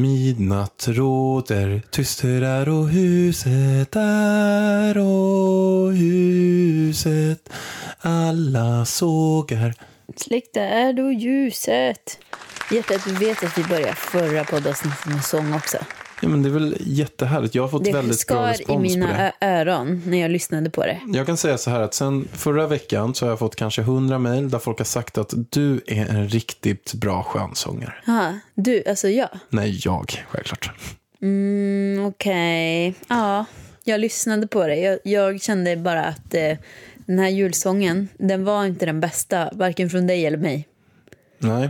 Midnatt råder, tyst är och huset är och huset alla sågar. Släck är då ljuset. Hjärtat, du vet att vi började förra poddavsnittet med sång också. Ja, men det är väl jättehärligt. Jag har fått Det väldigt bra skar i respons på mina det. ö- öron när jag lyssnade på det. Jag kan säga så här att sen förra veckan så har jag fått kanske hundra mejl där folk har sagt att du är en riktigt bra skönsångare. Aha, du, alltså jag. Nej, jag, självklart. Mm, Okej, ja. Jag lyssnade på det. Jag, jag kände bara att eh, den här julsången, den var inte den bästa, varken från dig eller mig. Nej.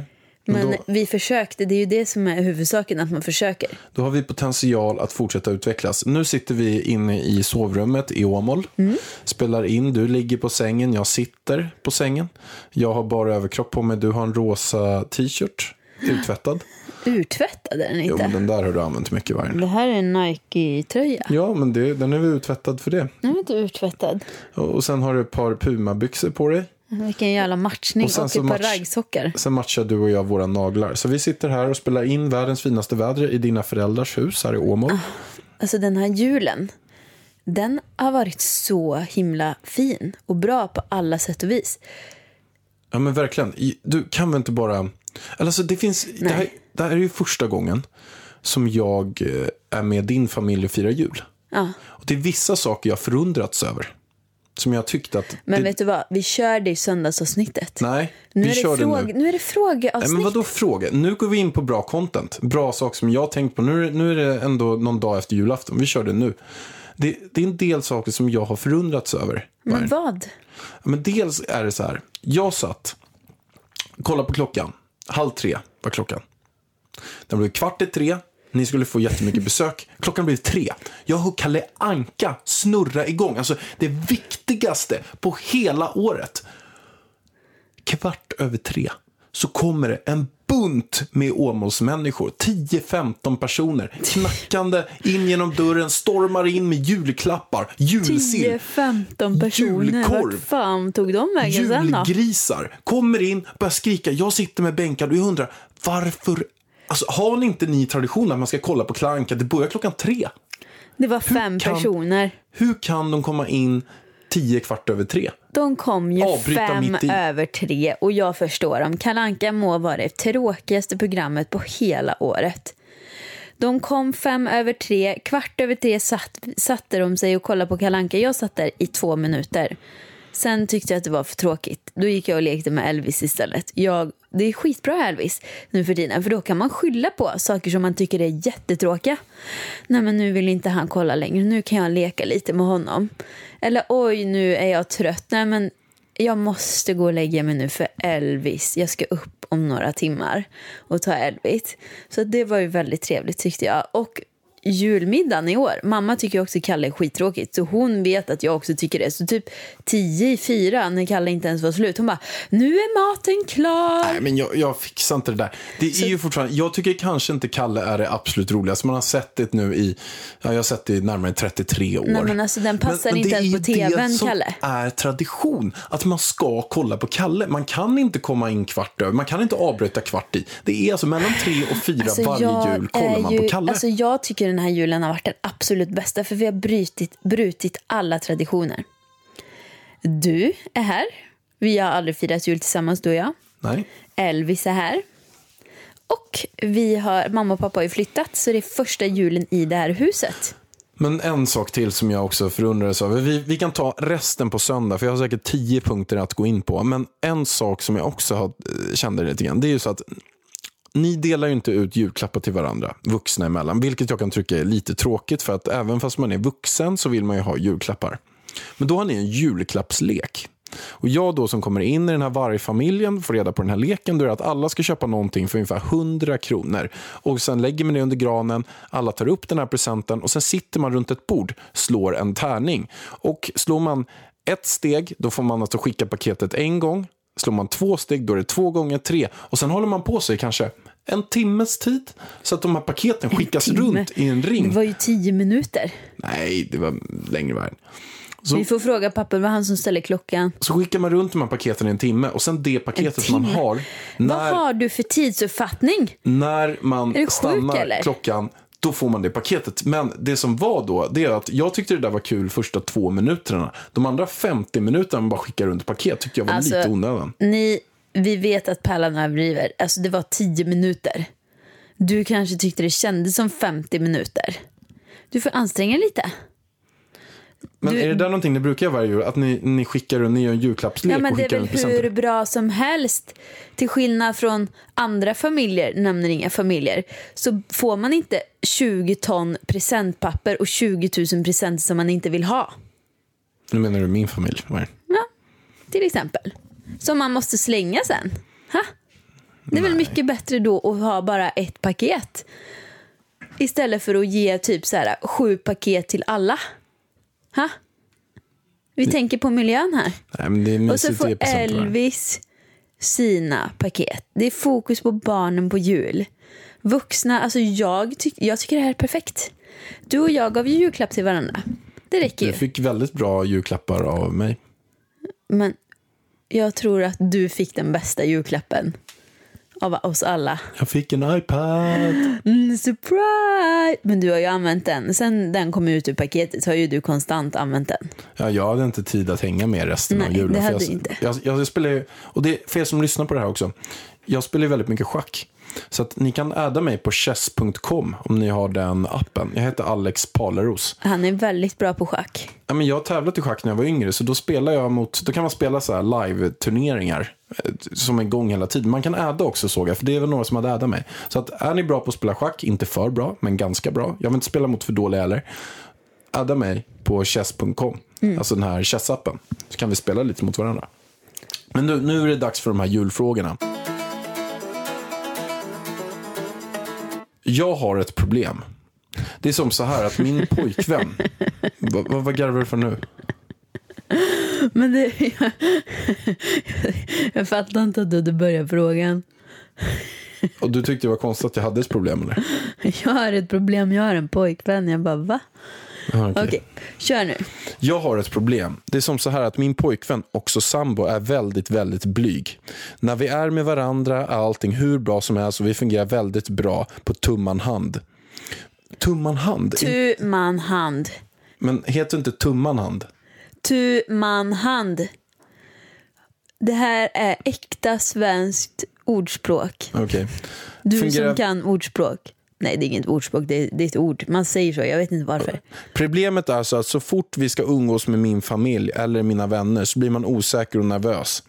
Men då, vi försökte, det är ju det som är huvudsaken, att man försöker. då har vi potential att fortsätta utvecklas. Nu sitter vi inne i sovrummet i Åmål. Mm. Spelar in. Du ligger på sängen. Jag sitter på sängen. Jag har bara överkropp på mig. Du har en rosa t-shirt. Uttvättad. Urtvättade den Jo, inte? men den där har du använt mycket vargen. Det här är en Nike-tröja. Ja, men det, den är väl uttvättad för det. Den är inte urtvättad. Och sen har du ett par Puma-byxor på dig. Vilken jävla matchning. Och Och, sen ett så match- raggsockar. Sen matchar du och jag våra naglar. Så vi sitter här och spelar in världens finaste väder i dina föräldrars hus här i Åmål. Alltså den här julen, den har varit så himla fin och bra på alla sätt och vis. Ja men verkligen. Du kan väl inte bara... Alltså det finns... Det här, det här är ju första gången som jag eh, är med din familj och firar jul. Ja. Och det är vissa saker jag förundrats över. Som jag tyckte att... Men det, vet du vad, vi kör det i söndagsavsnittet. Nej, nu, vi kör det nu. nu är det frågeavsnitt. Nej, men vadå fråga? Nu går vi in på bra content. Bra saker som jag tänkt på. Nu nu är det ändå någon dag efter julafton. Vi kör det nu. Det, det är en del saker som jag har förundrats över. Men vad? Men dels är det så här. Jag satt, kolla på klockan. Halv tre var klockan. Den blev kvart i tre. Ni skulle få jättemycket besök. Klockan blev tre. Jag hör Kalle Anka snurra igång. Alltså det viktigaste på hela året. Kvart över tre så kommer det en bunt med Åmålsmänniskor. 10-15 personer knackande in genom dörren, stormar in med julklappar, julsill. 10-15 personer. Julkorv. Vart fan tog de vägen sen då? Julgrisar kommer in, börjar skrika. Jag sitter med bänkad och jag undrar varför. Alltså, har ni inte ni tradition att man ska kolla på Kalle Anka? Det börjar klockan tre. Det var fem kan- personer. Hur kan de komma in tio kvart över tre? De kom ju Avbryta fem över tre och jag förstår dem. Kalle Anka må vara det tråkigaste programmet på hela året. De kom fem över tre, kvart över tre satt, satte de sig och kollade på Kalle Anka. Jag satt där i två minuter. Sen tyckte jag att det var för tråkigt. Då gick jag och lekte med Elvis istället. Jag, det är skitbra Elvis nu för tiden, för då kan man skylla på saker som man tycker är jättetråkiga. Nej men nu vill inte han kolla längre, nu kan jag leka lite med honom. Eller oj, nu är jag trött. Nej men jag måste gå och lägga mig nu för Elvis. Jag ska upp om några timmar och ta Elvis. Så det var ju väldigt trevligt tyckte jag. Och julmiddagen i år. Mamma tycker också Kalle är skittråkigt. Så hon vet att jag också tycker det. Så typ tio i fyra när Kalle inte ens var slut. Hon bara, nu är maten klar. Nej, men jag, jag fixar inte det där. Det är ju fortfarande, jag tycker kanske inte Kalle är det absolut roligaste. Man har sett det nu i, ja, jag har sett det i närmare 33 år. Nej, men alltså, den passar inte det ens på TV:n, det Kalle. är tradition. Att man ska kolla på Kalle. Man kan inte komma in kvart över. Man kan inte avbryta kvart i. Det är alltså mellan tre och fyra Alltså, varje jul kollar man ju, på Kalle. Alltså, jag tycker den här julen har varit den absolut bästa för vi har brutit, brutit alla traditioner. Du är här. Vi har aldrig firat jul tillsammans, du och jag. Nej. Elvis är här. Och vi har, mamma och pappa har ju flyttat så det är första julen i det här huset. Men en sak till som jag också förundrades över. Vi, vi kan ta resten på söndag, för jag har säkert tio punkter att gå in på. Men en sak som jag också har, eh, kände lite grann, det är ju så att ni delar ju inte ut julklappar till varandra, vuxna emellan. Vilket jag kan tycka är lite tråkigt, för att även fast man är vuxen så vill man ju ha julklappar. Men då har ni en julklappslek. Och jag då som kommer in i den här vargfamiljen får reda på den här leken, då är det att alla ska köpa någonting för ungefär 100 kronor. Och sen lägger man det under granen, alla tar upp den här presenten och sen sitter man runt ett bord, slår en tärning. Och slår man ett steg, då får man alltså skicka paketet en gång. Slår man två steg, då är det två gånger tre. Och sen håller man på sig kanske en timmes tid. Så att de här paketen skickas timme. runt i en ring. Det var ju tio minuter. Nej, det var längre värld. Så, Vi får fråga pappa, det var han som ställde klockan. så skickar man runt de här paketen i en timme. Och sen det paketet man har. Vad När, har du för tidsuppfattning? när man sjuk, stannar eller? klockan, då får man det paketet. Men det som var då, det är att jag tyckte det där var kul första två minuterna. De andra 50 minuterna man bara skickar runt paket tyckte jag var Alltså, lite onödan. Ni, vi vet att Pärlan överdriver. Alltså det var tio minuter. Du kanske tyckte det kändes som 50 minuter. Du får anstränga lite. Men du- är det där någonting ni brukar göra varje jul? Att ni, ni skickar runt, ni gör en julklappslek Ja, men och det är väl hur bra som helst. Till skillnad från andra familjer, nämner inga familjer, så får man inte 20 ton presentpapper och 20 000 presenter som man inte vill ha. Nu menar du min familj? va? Ja, till exempel. Som man måste slänga sen. Ha? Det är väl mycket bättre då att ha bara ett paket. Istället för att ge typ så här sju paket till alla. Ha? Vi tänker på miljön här. Nej, det Och så får? Elvis sina paket. Det är fokus på barnen på jul. Vuxna, alltså jag, tyck, jag tycker det här är perfekt. Du och jag gav ju julklapp till varandra. Det räcker ju. Jag fick väldigt bra julklappar av mig. Men jag tror att du fick den bästa julklappen av oss alla. Jag fick en iPad. Mm, surprise! Men du har ju använt den. Sen den kom ut ur paketet så har ju du konstant använt den. Ja, jag hade inte tid att hänga med resten Nej, av julen. det för hade jag, inte. Jag, jag, jag spelar och det för er som lyssnar på det här också. Jag spelar ju väldigt mycket schack. Så att ni kan adda mig på chess.com om ni har den appen. Jag heter Alex Paleros. Han är väldigt bra på schack. Ja, men jag har tävlat i schack när jag var yngre, så då spelar jag mot, då kan man spela så här live-turneringar eh, som är igång hela tiden. Man kan adda också såg jag, för det är väl några som hade addat mig. Så att är ni bra på att spela schack, inte för bra, men ganska bra. Jag vill inte spela mot för dåliga heller. Adda mig på chess.com, alltså den här chessappen. Så kan vi spela lite mot varandra. Men nu, nu är det dags för de här julfrågorna. Jag har ett problem. Det är som så här att min pojkvän... vad, vad, vad garvar du för nu? Men det... Jag, jag fattar inte att du hade börjat frågan. Och du tyckte det var konstigt att jag hade ett problem eller? Jag har ett problem, jag har en pojkvän. Jag bara, va? Okej. Okej, kör nu. Jag har ett problem. Det är som så här att min pojkvän, också sambo, är väldigt, väldigt blyg. När vi är med varandra är allting hur bra som helst och vi fungerar väldigt bra på tumman hand. Tumman hand? Tu man hand. Men heter inte tumman hand? Tu man hand. Det här är äkta svenskt ordspråk. Okej. Du Fungerar- som kan ordspråk. Nej, det är inget ordspråk, det är, det är ett ord. Man säger så, jag vet inte varför. Problemet är så att så fort vi ska umgås med min familj eller mina vänner så blir man osäker och nervös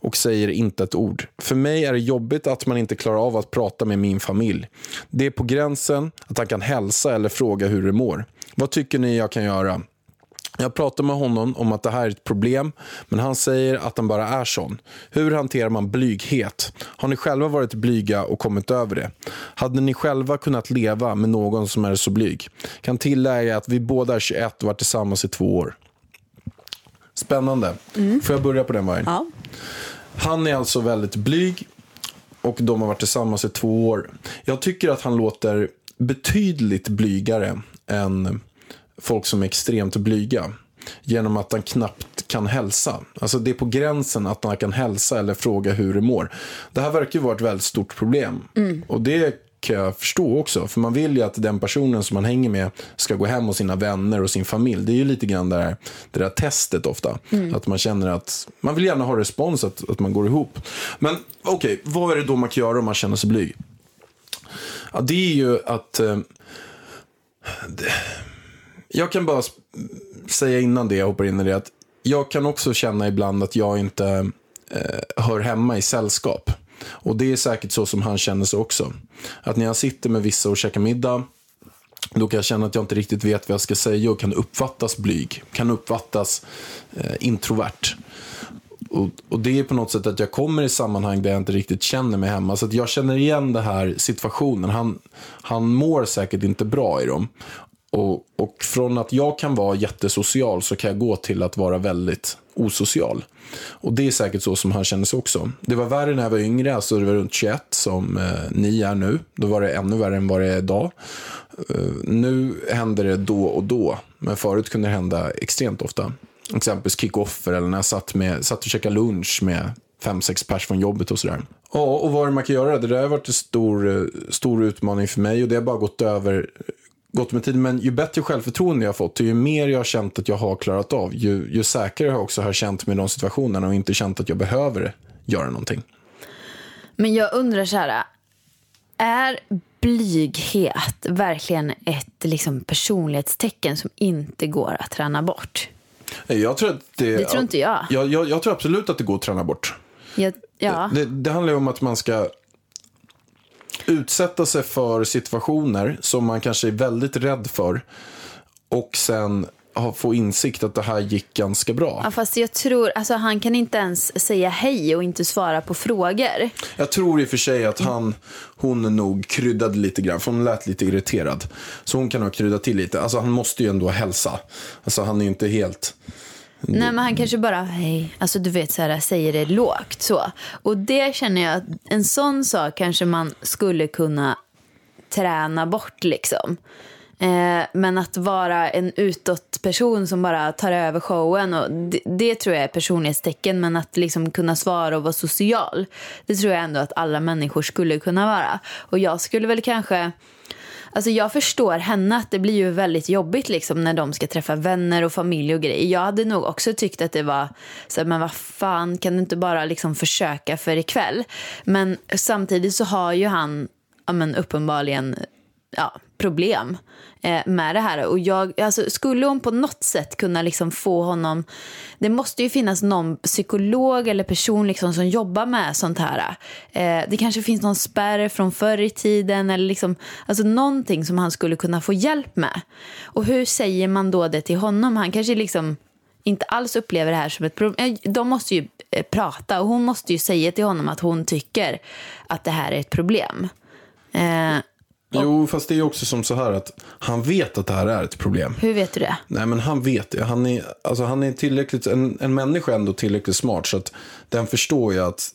och säger inte ett ord. För mig är det jobbigt att man inte klarar av att prata med min familj. Det är på gränsen att han kan hälsa eller fråga hur det mår. Vad tycker ni jag kan göra? Jag pratar med honom om att det här är ett problem, men han säger att han bara är sån. Hur hanterar man blyghet? Har ni själva varit blyga och kommit över det? Hade ni själva kunnat leva med någon som är så blyg? Kan tillägga att vi båda är 21 och varit tillsammans i två år. Spännande. Får jag börja på den vägen? Ja. Han är alltså väldigt blyg och de har varit tillsammans i två år. Jag tycker att han låter betydligt blygare än folk som är extremt blyga. Genom att han knappt kan hälsa. Alltså det är på gränsen att han kan hälsa eller fråga hur det mår. Det här verkar ju vara ett väldigt stort problem. Och det kan jag förstå också. För man vill ju att den personen som man hänger med ska gå hem hos sina vänner och sin familj. Det är ju lite grann det där, det där testet ofta. Att man känner att man vill gärna ha respons, att, att man går ihop. Men okej, vad är det då man kan göra om man känner sig blyg? Ja, det är ju att... Eh, det, jag kan bara säga innan det jag hoppar in i det att jag kan också känna ibland att jag inte eh, hör hemma i sällskap. Och det är säkert så som han känner sig också. Att när jag sitter med vissa och käkar middag då kan jag känna att jag inte riktigt vet vad jag ska säga och kan uppfattas blyg. Kan uppfattas eh, introvert. och, och det är på något sätt att jag kommer i sammanhang där jag inte riktigt känner mig hemma. Så att jag känner igen den här situationen. Han, han mår säkert inte bra i dem. Och, och från att jag kan vara jättesocial så kan jag gå till att vara väldigt osocial. Och det är säkert så som han känner sig också. Det var värre när jag var yngre, alltså det var runt 21 som eh, ni är nu. Då var det ännu värre än vad det är idag. Uh, nu händer det då och då, men förut kunde det hända extremt ofta. Exempelvis kickoffer eller när jag satt, med, satt och käkade lunch med fem, sex pers från jobbet och sådär. Ja, och vad är det man kan göra? Det där har varit en stor, eh, stor utmaning för mig och det har bara gått över gått med tiden. Men ju bättre självförtroende jag har fått, ju mer jag har känt att jag har klarat av, ju, ju säkrare jag också har känt mig i de situationerna och inte känt att jag behöver göra någonting. Men jag undrar så här. Är blyghet verkligen ett liksom, personlighetstecken som inte går att träna bort? Jag tror att det, Det tror inte jag. Jag, jag, jag tror absolut att det går att träna bort. Jag, ja. Det, det handlar ju om att man ska utsätta sig för situationer som man kanske är väldigt rädd för och sen få insikt att det här gick ganska bra. ja, fast jag tror, alltså han kan inte ens säga hej och inte svara på frågor. Jag tror i och för sig att han, hon nog kryddade lite grann, för hon lät lite irriterad. Så hon kan ha kryddat till lite. Alltså han måste ju ändå hälsa. Alltså han är ju inte helt... Nej men han kanske bara, hej, alltså du vet så här, säger det lågt så. Och det känner jag att en sån sak kanske man skulle kunna träna bort liksom. Eh, men att vara en utåt person som bara tar över showen, och det, det tror jag är personlighetstecken. Men att liksom kunna svara och vara social, det tror jag ändå att alla människor skulle kunna vara. Och jag skulle väl kanske... Alltså jag förstår henne att det blir ju väldigt jobbigt liksom när de ska träffa vänner och familj och grejer. Jag hade nog också tyckt att det var så men vad fan kan du inte bara liksom försöka för ikväll? Men samtidigt så har ju han ja, men uppenbarligen ja, problem eh, med det här. Och jag, alltså, skulle hon på något sätt kunna liksom få honom... Det måste ju finnas någon psykolog eller person liksom som jobbar med sånt här. Eh, det kanske finns någon spärr från förr i tiden eller liksom, alltså någonting som han skulle kunna få hjälp med. Och hur säger man då det till honom? Han kanske liksom inte alls upplever det här som ett problem. Eh, de måste ju eh, prata och hon måste ju säga till honom att hon tycker att det här är ett problem. Eh, Jo, fast det är också som så här att han vet att det här är ett problem. hur vet du det? Nej, men han vet det. Han är, alltså, han är tillräckligt, en, en människa är ändå tillräckligt smart så att den förstår ju att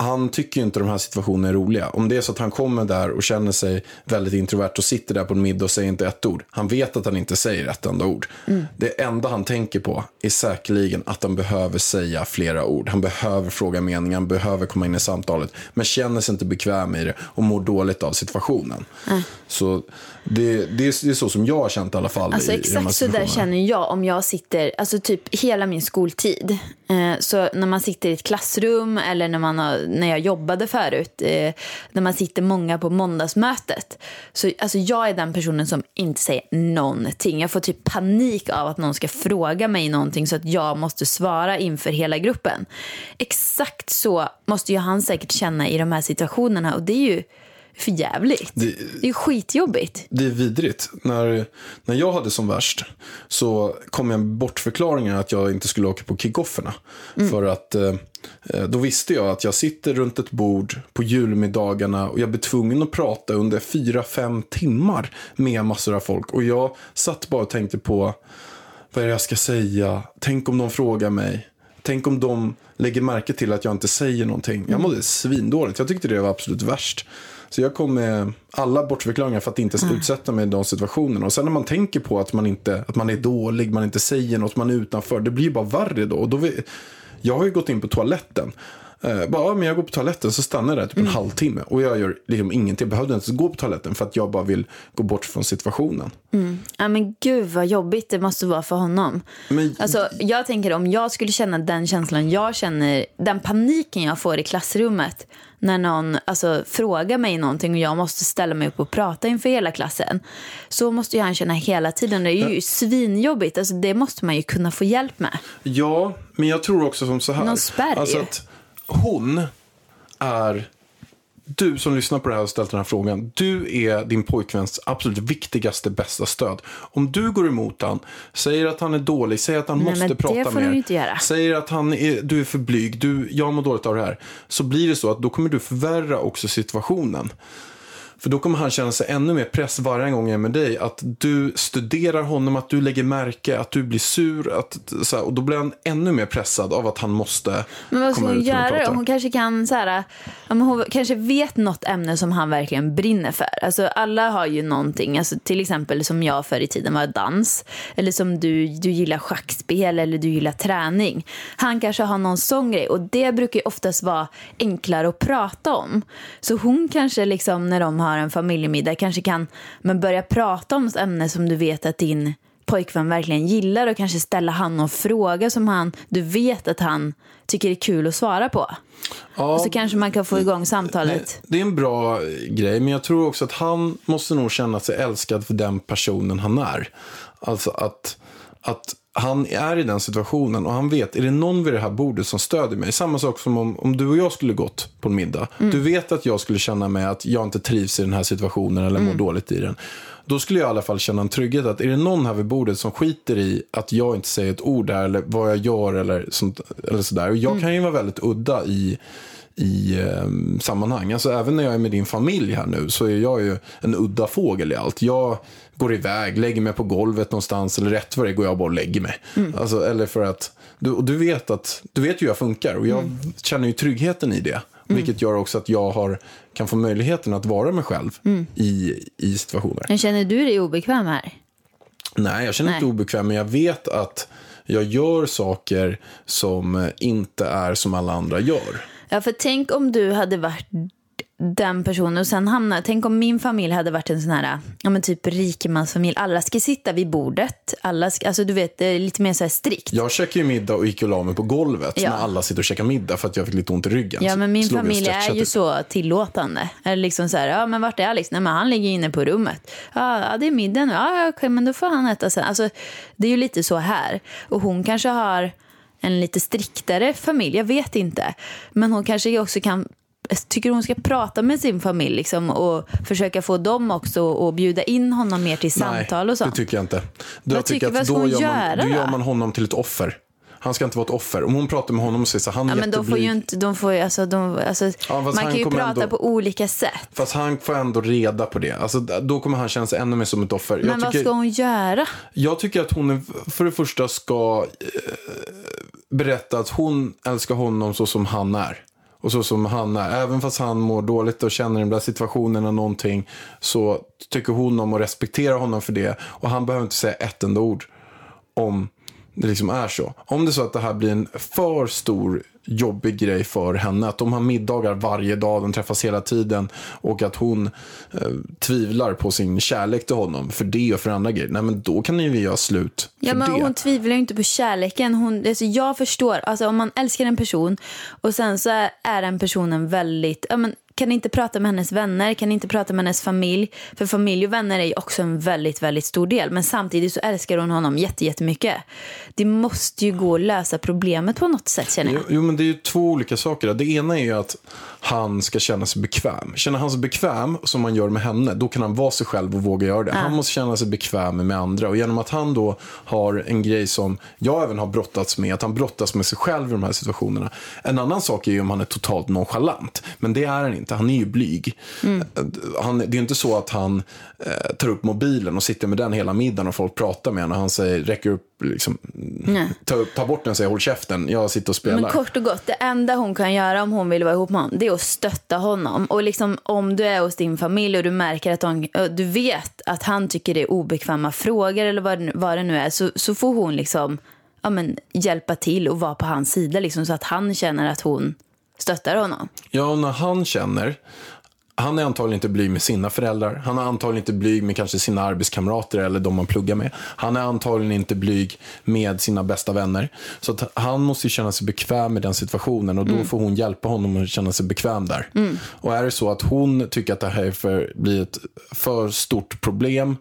han tycker ju inte de här situationerna är roliga. Om det är så att han kommer där och känner sig väldigt introvert och sitter där på en middag och säger inte ett ord. Han vet att han inte säger ett enda ord. Det enda han tänker på är säkerligen att han behöver säga flera ord. Han behöver fråga meningen, han behöver komma in i samtalet. Men känner sig inte bekväm i det och mår dåligt av situationen. Så det, det, är, det är så som jag har känt i alla fall. Alltså i, i exakt så där känner jag om jag sitter, alltså typ hela min skoltid. Eh, så när man sitter i ett klassrum eller när, man har, när jag jobbade förut, eh, när man sitter många på måndagsmötet. Så alltså jag är den personen som inte säger någonting. Jag får typ panik av att någon ska fråga mig någonting så att jag måste svara inför hela gruppen. Exakt så måste ju han säkert känna i de här situationerna och det är ju för jävligt. Det- det är skitjobbigt. Det är vidrigt. När, när jag hade som värst så kom jag med bortförklaringar att jag inte skulle åka på kickofferna. För att eh, då visste jag att jag sitter runt ett bord på julmiddagarna och jag blir tvungen att prata under fyra fem timmar med massor av folk. Och jag satt bara och tänkte på vad är det jag ska säga? Tänk om de frågar mig. Tänk om de lägger märke till att jag inte säger någonting. Jag mådde svindåligt. Jag tyckte det var absolut värst. Så jag kom med alla bortförklaringar för att inte utsätta mig i de situationerna. Och sen när man tänker på att man, inte, att man är dålig, man inte säger något, man är utanför. Det blir ju bara värre då. Och då vi, jag har ju gått in på toaletten. Eh, bara, ja, men jag går på toaletten så stannar jag där typ en halvtimme. Och jag gör liksom ingenting. Jag behövde inte gå på toaletten för att jag bara vill gå bort från situationen. Ja men gud vad jobbigt det måste vara för honom. Men- Alltså, jag tänker om jag skulle känna den känslan jag känner, den paniken jag får i klassrummet när någon alltså, frågar mig någonting och jag måste ställa mig upp och prata inför hela klassen. Så måste ju han känna hela tiden. Det är ju svinjobbigt. Alltså, det måste man ju kunna få hjälp med. Ja, men jag tror också som så här. Någon spärr alltså att hon är du som lyssnar på det här och ställt den här frågan. Du är din pojkväns absolut viktigaste, bästa stöd. Om du går emot han, säger att han är dålig, säger att han Nej, måste prata mer. Säger att han är, du är för blyg, du, jag mår dåligt av det här. Så blir det så att då kommer du förvärra också situationen. För då kommer han känna sig ännu mer press varje gång jag är med dig. Att du studerar honom, att du lägger märke, att du blir sur. Att, så här, och då blir han ännu mer pressad av att han måste Men vad ska komma hon göra då? Hon kanske kan så här, hon kanske vet något ämne som han verkligen brinner för. Alltså alla har ju någonting, alltså, till exempel som jag förr i tiden var dans. Eller som du, du gillar schackspel eller du gillar träning. Han kanske har någon sån grej och det brukar ju oftast vara enklare att prata om. Så hon kanske liksom när de har en familjemiddag kanske kan men börja prata om ett ämne som du vet att din pojkvän verkligen gillar och kanske ställa han någon fråga som han, du vet att han tycker är kul att svara på. Ja, Och så kanske man kan få igång samtalet. Det är en bra grej, men jag tror också att han måste nog känna sig älskad för den personen han är. Alltså att, att han är i den situationen och han vet, är det någon vid det här bordet som stödjer mig? Samma sak som om, om du och jag skulle gått på en middag. Du vet att jag skulle känna mig att jag inte trivs i den här situationen eller mår dåligt i den. Då skulle jag i alla fall känna en trygghet att är det någon här vid bordet som skiter i att jag inte säger ett ord där eller vad jag gör eller, sånt, eller sådär. Och jag kan ju vara väldigt udda i i eh, sammanhang. Alltså även när jag är med din familj här nu så är jag ju en udda fågel i allt. Jag går iväg, lägger mig på golvet någonstans eller rätt vad det går jag bara och lägger mig. Alltså, eller för att, du, du vet att, du vet ju hur jag funkar och jag känner ju tryggheten i det. Vilket gör också att jag har, kan få möjligheten att vara mig själv i, i situationer. Men känner du dig obekväm här? Nej, jag känner Nej. inte obekväm, men jag vet att jag gör saker som inte är som alla andra gör. Ja, för tänk om du hade varit den personen och sen hamnar, tänk om min familj hade varit en sån här, ja men typ rikemansfamilj, alla ska sitta vid bordet, alla ska, alltså du vet, det är lite mer så här strikt. Jag käkade ju middag och gick och la mig på golvet Ja. när alla sitter och käkar middag för att jag fick lite ont i ryggen. Ja, men min familj är ju typ. så tillåtande. Eller liksom så här, ja men vart är Alex? Nej men han ligger inne på rummet. Ja, det är middag nu. Ja, ja, okej, men då får han äta sen. Alltså, det är ju lite så här. Och hon kanske har en lite striktare familj, jag vet inte. Men hon kanske också kan tycker hon ska prata med sin familj liksom, och försöka få dem också att bjuda in honom mer till samtal Nej, och sånt. det tycker jag inte. Vad jag tycker- att vad ska då hon gör man, Då då? gör man honom till ett offer. Han ska inte vara ett offer. Om hon pratar med honom och säger så han är Ja, men de får jätteblyg. ju inte, de får alltså, de, alltså, fast man kan ju prata ändå- på olika sätt. Fast han får ändå reda på det. Alltså, då kommer han känna sig ännu mer som ett offer. Men jag, vad tycker, ska hon göra? jag tycker att hon för det första ska eh, berätta att hon älskar honom så som han är. Och så som han är. Även fast han mår dåligt och känner den där situationen och någonting. Så tycker hon om att respektera honom för det. Och han behöver inte säga ett enda ord om det liksom är så. Om det är så att det här blir en för stor jobbig grej för henne. Att de har middagar varje dag, de träffas hela tiden. Och att hon eh, tvivlar på sin kärlek till honom för det och för andra grejer. Nej men då kan ni ju göra slut för Ja, men det. hon tvivlar ju inte på kärleken. Hon, alltså jag förstår, alltså om man älskar en person och sen så är, är den personen väldigt, ja, men, kan inte prata med hennes vänner, kan inte prata med hennes familj. För familj och vänner är ju också en väldigt, väldigt stor del. Men samtidigt så älskar hon honom jätte, jättemycket. Det måste ju gå att lösa problemet på något sätt känner jag. Jo, jo, men det är ju två olika saker. Det ena är ju att han ska känna sig bekväm. Känner han sig bekväm, som man gör med henne, då kan han vara sig själv och våga göra det. Han måste känna sig bekväm med andra. Och genom att han då har en grej som jag även har brottats med, att han brottas med sig själv i de här situationerna. En annan sak är ju om han är totalt nonchalant. Men det är han inte. Han är ju blyg. Han, det är inte så att han eh, tar upp mobilen och sitter med den hela middagen och folk pratar med honom. Han säger, räcker upp, liksom, ta, ta bort den och säger håll käften, jag sitter och spelar. Men kort och gott, det enda hon kan göra om hon vill vara ihop med honom, det är att stötta honom. Och liksom om du är hos din familj och du märker att ö, du vet att han tycker det är obekväma frågor eller vad, vad det nu är, så, så får hon liksom ja, men, hjälpa till och vara på hans sida liksom, så att han känner att hon stöttar honom. Ja, och när han känner, han är antagligen inte blyg med sina föräldrar. Han är antagligen inte blyg med kanske sina arbetskamrater eller de man pluggar med. Han är antagligen inte blyg med sina bästa vänner. Så att han måste känna sig bekväm i den situationen och då får hon hjälpa honom att känna sig bekväm där. Och är det så att hon tycker att det här är för, blir ett för stort problem,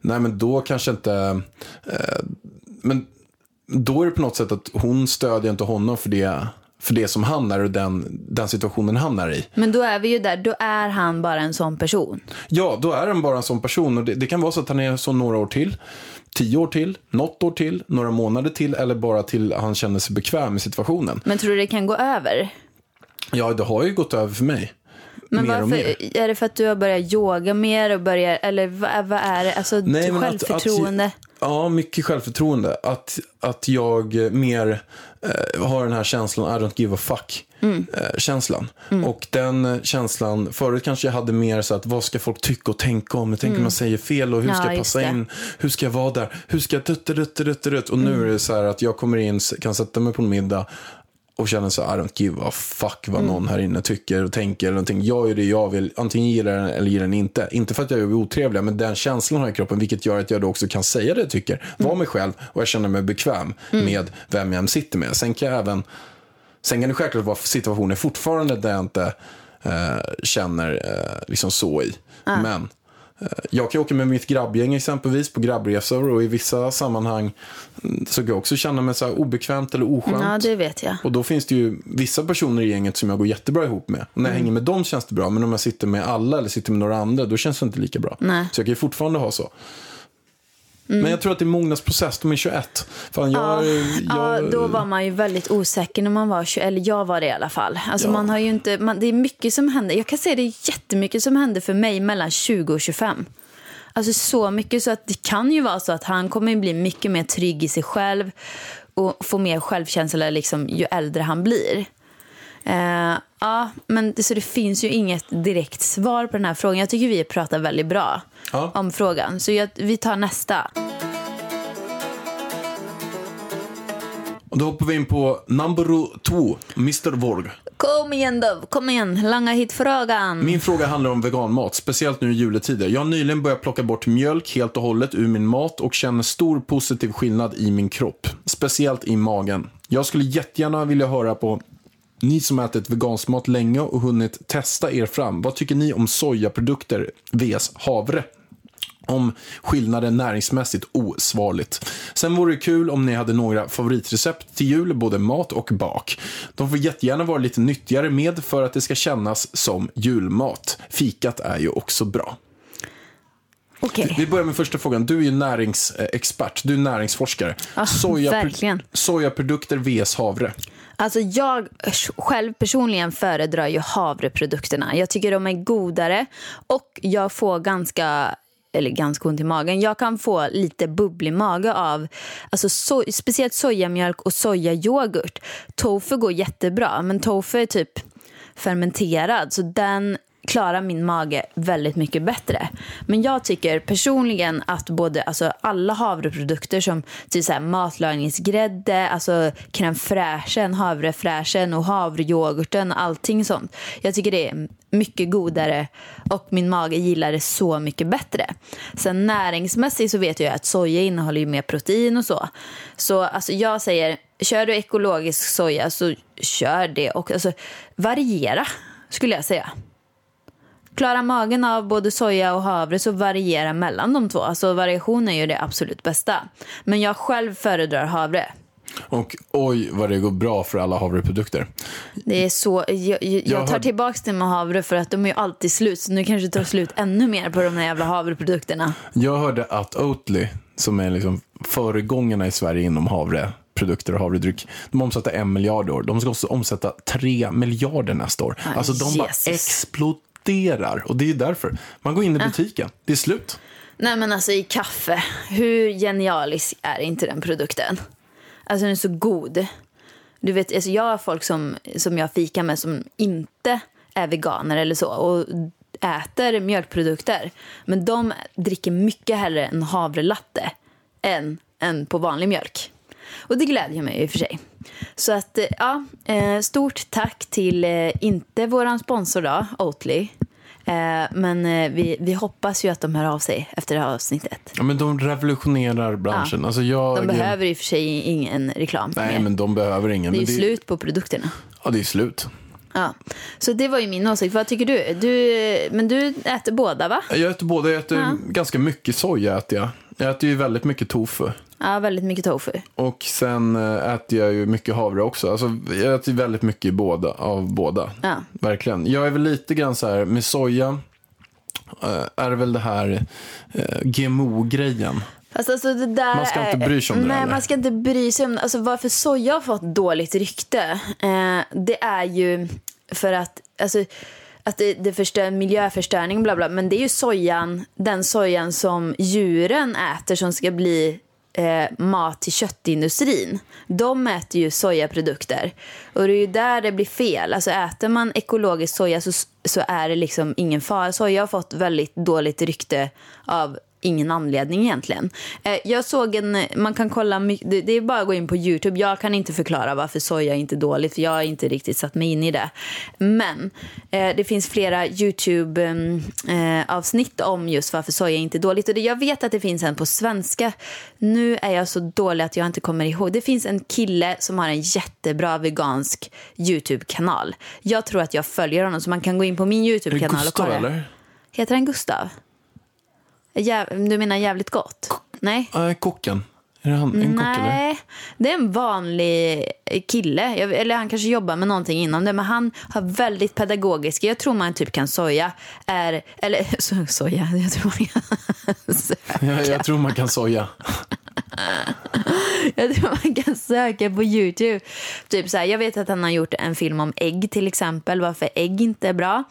nej men då kanske inte, eh, men då är det på något sätt att hon stödjer inte honom för det för det som han är och den, den situationen han är i. Men då är vi ju där, då är han bara en sån person. Ja, då är han bara en sån person. Och det, det kan vara så att han är så några år till. Tio år till, något år till, några månader till eller bara till han känner sig bekväm i situationen. Men tror du det kan gå över? Ja, det har ju gått över för mig. Men mer varför, är det för att du har börjat yoga mer och börjar, eller vad, vad är det? Alltså Nej, men att- självförtroende? Att, ja, mycket självförtroende. Att, att jag mer eh, har den här känslan, I don't give a fuck. Mm. eh, känslan. Och den känslan, förut kanske jag hade mer så att vad ska folk tycka och tänka om? Jag tänker man säger fel och hur Mm. Ja, ska jag passa in? Hur ska jag vara där? Hur ska jag dutt, dutt, dutt, dutt? Och Mm. nu är det så här att jag kommer in, kan sätta mig på en middag och känner så I don't give a fuck vad Mm. någon här inne tycker och tänker eller någonting. Jag gör det jag vill, antingen gillar den eller gillar den inte. Inte för att jag är otrevlig, men den känslan har jag i kroppen, vilket gör att jag då också kan säga det jag tycker. Mm. Vara mig själv och jag känner mig bekväm med vem jag än sitter med. Sen kan jag även, sen kan det självklart vara situationer fortfarande där jag inte eh, känner eh, liksom så i. Men eh, jag kan åka med mitt grabbgäng exempelvis på grabbresor och i vissa sammanhang mm, så kan jag också känna mig så här obekvämt eller oskönt. Ja, det vet jag. Och då finns det ju vissa personer i gänget som jag går jättebra ihop med. Och när Mm. jag hänger med dem känns det bra, men om jag sitter med alla eller sitter med några andra, då känns det inte lika bra. Nej. Så jag kan ju fortfarande ha så. Mm. Men jag tror att det är mognadsprocess, de är 21. Fan, jag, Ja, jag, då var man ju väldigt osäker när man var 20, eller jag var det i alla fall. Alltså Ja. man har ju inte, man, det är mycket som händer. Jag kan säga det är jättemycket som händer för mig mellan 20 och 25. Alltså så mycket så att det kan ju vara så att han kommer bli mycket mer trygg i sig själv och få mer självkänsla liksom, ju äldre han blir. Eh, ja, men det, så det finns ju inget direkt svar på den här frågan. Jag tycker vi pratar väldigt bra Ja. om frågan. Så jag, vi tar nästa. Och då hoppar vi in på number two, Mr. Vorg. Kom igen då, kom igen, langa hit frågan. Min fråga handlar om veganmat, speciellt nu i juletider. Jag har nyligen börjat plocka bort mjölk helt och hållet ur min mat och känner stor positiv skillnad i min kropp. Speciellt i magen. Jag skulle jättegärna vilja höra på ni som ätit vegansk mat länge och hunnit testa er fram. Vad tycker ni om sojaprodukter vs havre? Om skillnaden näringsmässigt osvarligt. Sen vore det kul om ni hade några favoritrecept till jul, både mat och bak. De får jättegärna vara lite nyttigare med för att det ska kännas som julmat. Fikat är ju också bra. Okej. Vi börjar med första frågan. Du är ju näringsexpert, du är näringsforskare. Ja, verkligen. Sojaprodukter vs havre. Alltså jag själv personligen föredrar ju havreprodukterna. Jag tycker de är godare och jag får ganska eller ganska ont i magen. Jag kan få lite bubblig mage av alltså so speciellt sojamjölk och sojayoghurt. Tofu går jättebra, men tofu är typ fermenterad så den klarar min mage väldigt mycket bättre. Men jag tycker personligen att både alltså alla havreprodukter som typ så här matlagningsgrädde, alltså crème fraîchen, havrefräschen och havreyoghurten, allting sånt. Jag tycker det är mycket godare och min mage gillar det så mycket bättre. Sen näringsmässigt så vet jag att soja innehåller ju mer protein och så. Så alltså jag säger, kör du ekologisk soja så kör det och alltså variera skulle jag säga. Klarar magen av både soja och havre så variera mellan de två. Alltså variation är ju det absolut bästa. Men jag själv föredrar havre. Och oj vad det går bra för alla havreprodukter. Det är så, jag, jag, jag tar hör- tillbaka det med havre för att de är ju alltid slut. Så nu kanske det tar slut ännu mer på de där jävla havreprodukterna. Jag hörde att Oatly, som är liksom föregångarna i Sverige inom havreprodukter och havredryck, de omsätter en miljard år. De ska också omsätta tre miljarder nästa år. Ah, alltså de bara Jesus. Exploderar. Och det är därför. Man går in i butiken, det är slut. Nej men alltså i kaffe, hur genialisk är inte den produkten? Alltså den är så god. Du vet, alltså jag har folk som, som jag fikar med som inte är veganer eller så och äter mjölkprodukter. Men de dricker mycket hellre en havrelatte än, än på vanlig mjölk. Och det glädjer mig i och för sig. Så att, eh, ja, eh, stort tack till, eh, inte våran sponsor då, Oatly. Men vi, vi hoppas ju att de hör av sig efter det här avsnittet. Ja, men de revolutionerar branschen. Alltså jag, De behöver i och för sig ingen reklam Nej, mer. men de behöver ingen. Det är ju slut på produkterna. Ja, det är slut. Ja. Så det var ju min åsikt. Vad tycker du? du men du äter båda va? Jag äter både, jag äter ganska mycket soja äter jag. Jag äter ju väldigt mycket tofu. Ja, väldigt mycket tofu. Och sen eh, äter jag ju mycket havre också. Alltså, jag äter väldigt mycket båda, av båda. Ja. Verkligen. Jag är väl lite grann så här, med soja eh, är det väl det här eh, GMO-grejen. Alltså där Man ska inte bry sig om det, Nej, man ska inte bry sig om Alltså varför soja har fått dåligt rykte, eh, det är ju för att, alltså, att det, det förstör miljöförstöring, bla bla. Men det är ju sojan, den sojan som djuren äter som ska bli eh, mat till köttindustrin. De äter ju sojaprodukter. Och det är ju där det blir fel. Alltså äter man ekologisk soja så, så är det liksom ingen fara. Soja har fått väldigt dåligt rykte av ingen anledning egentligen. Eh, jag såg en, man kan kolla, det, är bara att gå in på YouTube. Jag kan inte förklara varför soja är inte är dåligt, för jag har inte riktigt satt mig in i det. Men eh, det finns flera YouTube-avsnitt om just varför soja inte är dåligt. Och jag vet att det finns en på svenska. Nu är jag så dålig att jag inte kommer ihåg. Det finns en kille som har en jättebra vegansk YouTube-kanal. Jag tror att jag följer honom, så man kan gå in på min YouTube-kanal och kolla. eller? Heter han Gustav? Jäv, du menar jävligt gott? Nej. Nej, kocken. Är det han? En kock eller? Nej, det är en vanlig kille. Jag, eller han kanske jobbar med någonting inom det. Men han har väldigt pedagogiska, jag tror man typ kan soja. Är, eller so, soja, jag tror man kan Jag, jag tror man kan soja. Jag tror man kan söka på YouTube. Typ så här, jag vet att han har gjort en film om ägg till exempel, varför ägg inte är bra.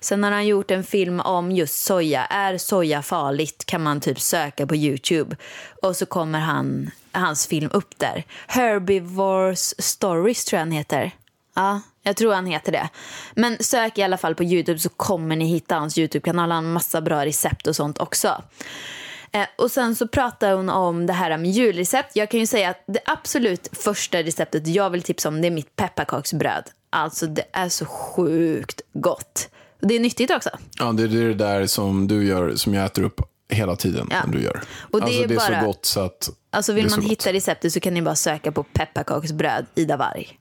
Sen har han gjort en film om just soja. Är soja farligt? Kan man typ söka på YouTube. Och så kommer han, hans film upp där. Herbivores Stories tror jag han heter. Ja, jag tror han heter det. Men sök i alla fall på YouTube så kommer ni hitta hans YouTube-kanal. Han har massa bra recept och sånt också. Eh, och sen så pratar hon om det här med julrecept. Jag kan ju säga att det absolut första receptet jag vill tipsa om det är mitt pepparkaksbröd. Alltså det är så sjukt gott. Det är nyttigt också. Ja, det är det där som du gör, som jag äter upp hela tiden. Ja. Du gör. Och det alltså, är det är bara- så gott så att... Alltså vill man hitta receptet så kan ni bara söka på pepparkaksbröd Ida Warg.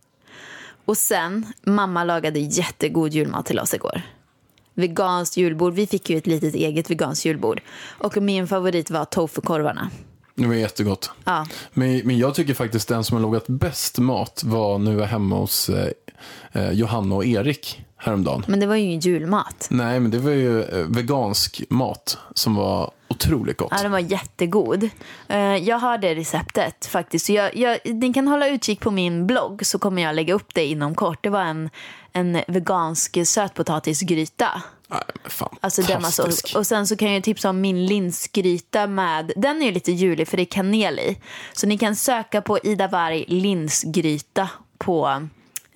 Och sen, mamma lagade jättegod julmat till oss igår. Veganskt julbord. Vi fick ju ett litet eget veganskt julbord. Och min favorit var tofukorvarna. Det var jättegott. Ja. Men, men jag tycker faktiskt den som har lagat bäst mat var nu hemma hos eh, eh, Johanna och Erik häromdagen. Men det var ju ingen julmat. Nej, men det var ju eh, vegansk mat som var otroligt gott. Ja, den var jättegod. Eh, Jag har det receptet faktiskt. Så jag, jag, ni kan hålla utkik på min blogg så kommer jag lägga upp det inom kort. Det var en, en vegansk sötpotatisgryta. Nej, fan, Alltså den var så, och sen så kan jag tipsa om min linsgryta med, den är ju lite julig för det är kanel i. Så ni kan söka på Ida Warg linsgryta på,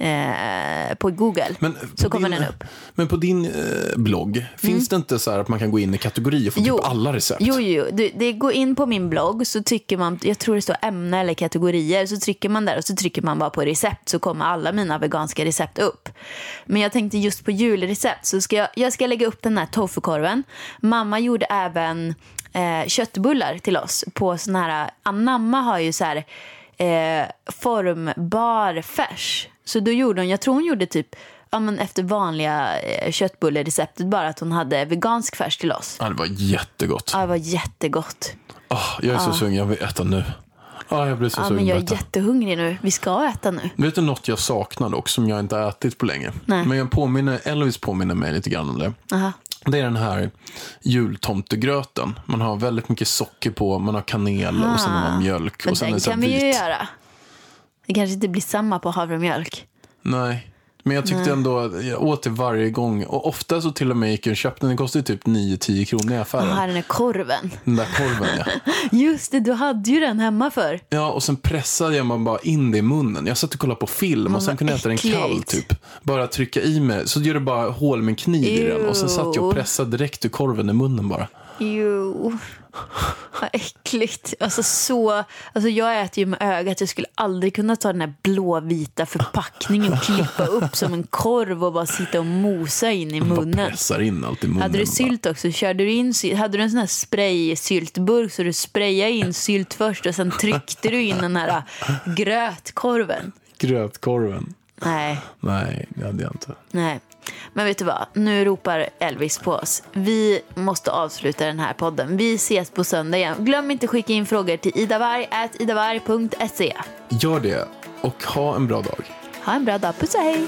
eh, på Google. Men så på kommer din, den upp. Mm. Men på din eh, blogg, finns det inte så här att man kan gå in i kategorier och få Jo. typ alla recept? Jo, jo, du, det går in på min blogg så trycker man, jag tror det står ämne eller kategorier, så trycker man där och så trycker man bara på recept så kommer alla mina veganska recept upp. Men jag tänkte just på julrecept så ska jag, jag ska lägga upp den här tofukorven. Mamma gjorde även eh, köttbullar till oss på sån här, anamma har ju så här eh, formbar färs. Så då gjorde hon, jag tror hon gjorde typ Ja, men efter vanliga eh, köttbullereceptet bara att hon hade vegansk färs till oss. Ja, det var jättegott. Ja, det var jättegott. Ah, jag är så sugen, jag vill äta nu. Ah, jag blir så Ja, sugen men jag är äta. jättehungrig nu. Vi ska äta nu. Vet du något jag saknar dock som jag inte har ätit på länge? Nej. Men jag påminner, Elvis påminner mig lite grann om det. Aha. Det är den här jultomtegröten. Man har väldigt mycket socker på, man har kanel och sen har man mjölk. Men och sen är den det så här kan vi ju vit. göra. Det kanske inte blir samma på havremjölk. Nej. Men jag tyckte ändå, att jag åt det varje gång. Och ofta så till och med gick jag och köpte den. Den kostade typ 9-10 kronor i Och affären. här är korven. Den där korven ja. Just det, du hade ju den hemma för. Ja, och sen pressade jag man bara in det i munnen. Jag satt och kollade på film och sen kunde jag äta den kall typ. Bara trycka i mig, så gör det bara hål med en kniv i den. Och sen satt jag och pressade direkt ur korven i munnen bara. Jo, vad äckligt. Alltså så, alltså jag äter ju med ögat. Jag skulle aldrig kunna ta den här blåvita förpackningen och klippa upp som en korv och bara sitta och mosa in i munnen. pressar in allt i munnen. Hade du sylt också? Körde du in, hade du en sån här spray-syltburk så du sprayade in sylt först och sen tryckte du in den här grötkorven? Grötkorven. Nej, Nej, det hade jag inte. nej. Men vet du vad? Nu ropar Elvis på oss. Vi måste avsluta den här podden. Vi ses på söndag igen. Glöm inte att skicka in frågor till idavarg.idavarg.se. Gör det och ha en bra dag. Ha en bra dag. Puss och hej!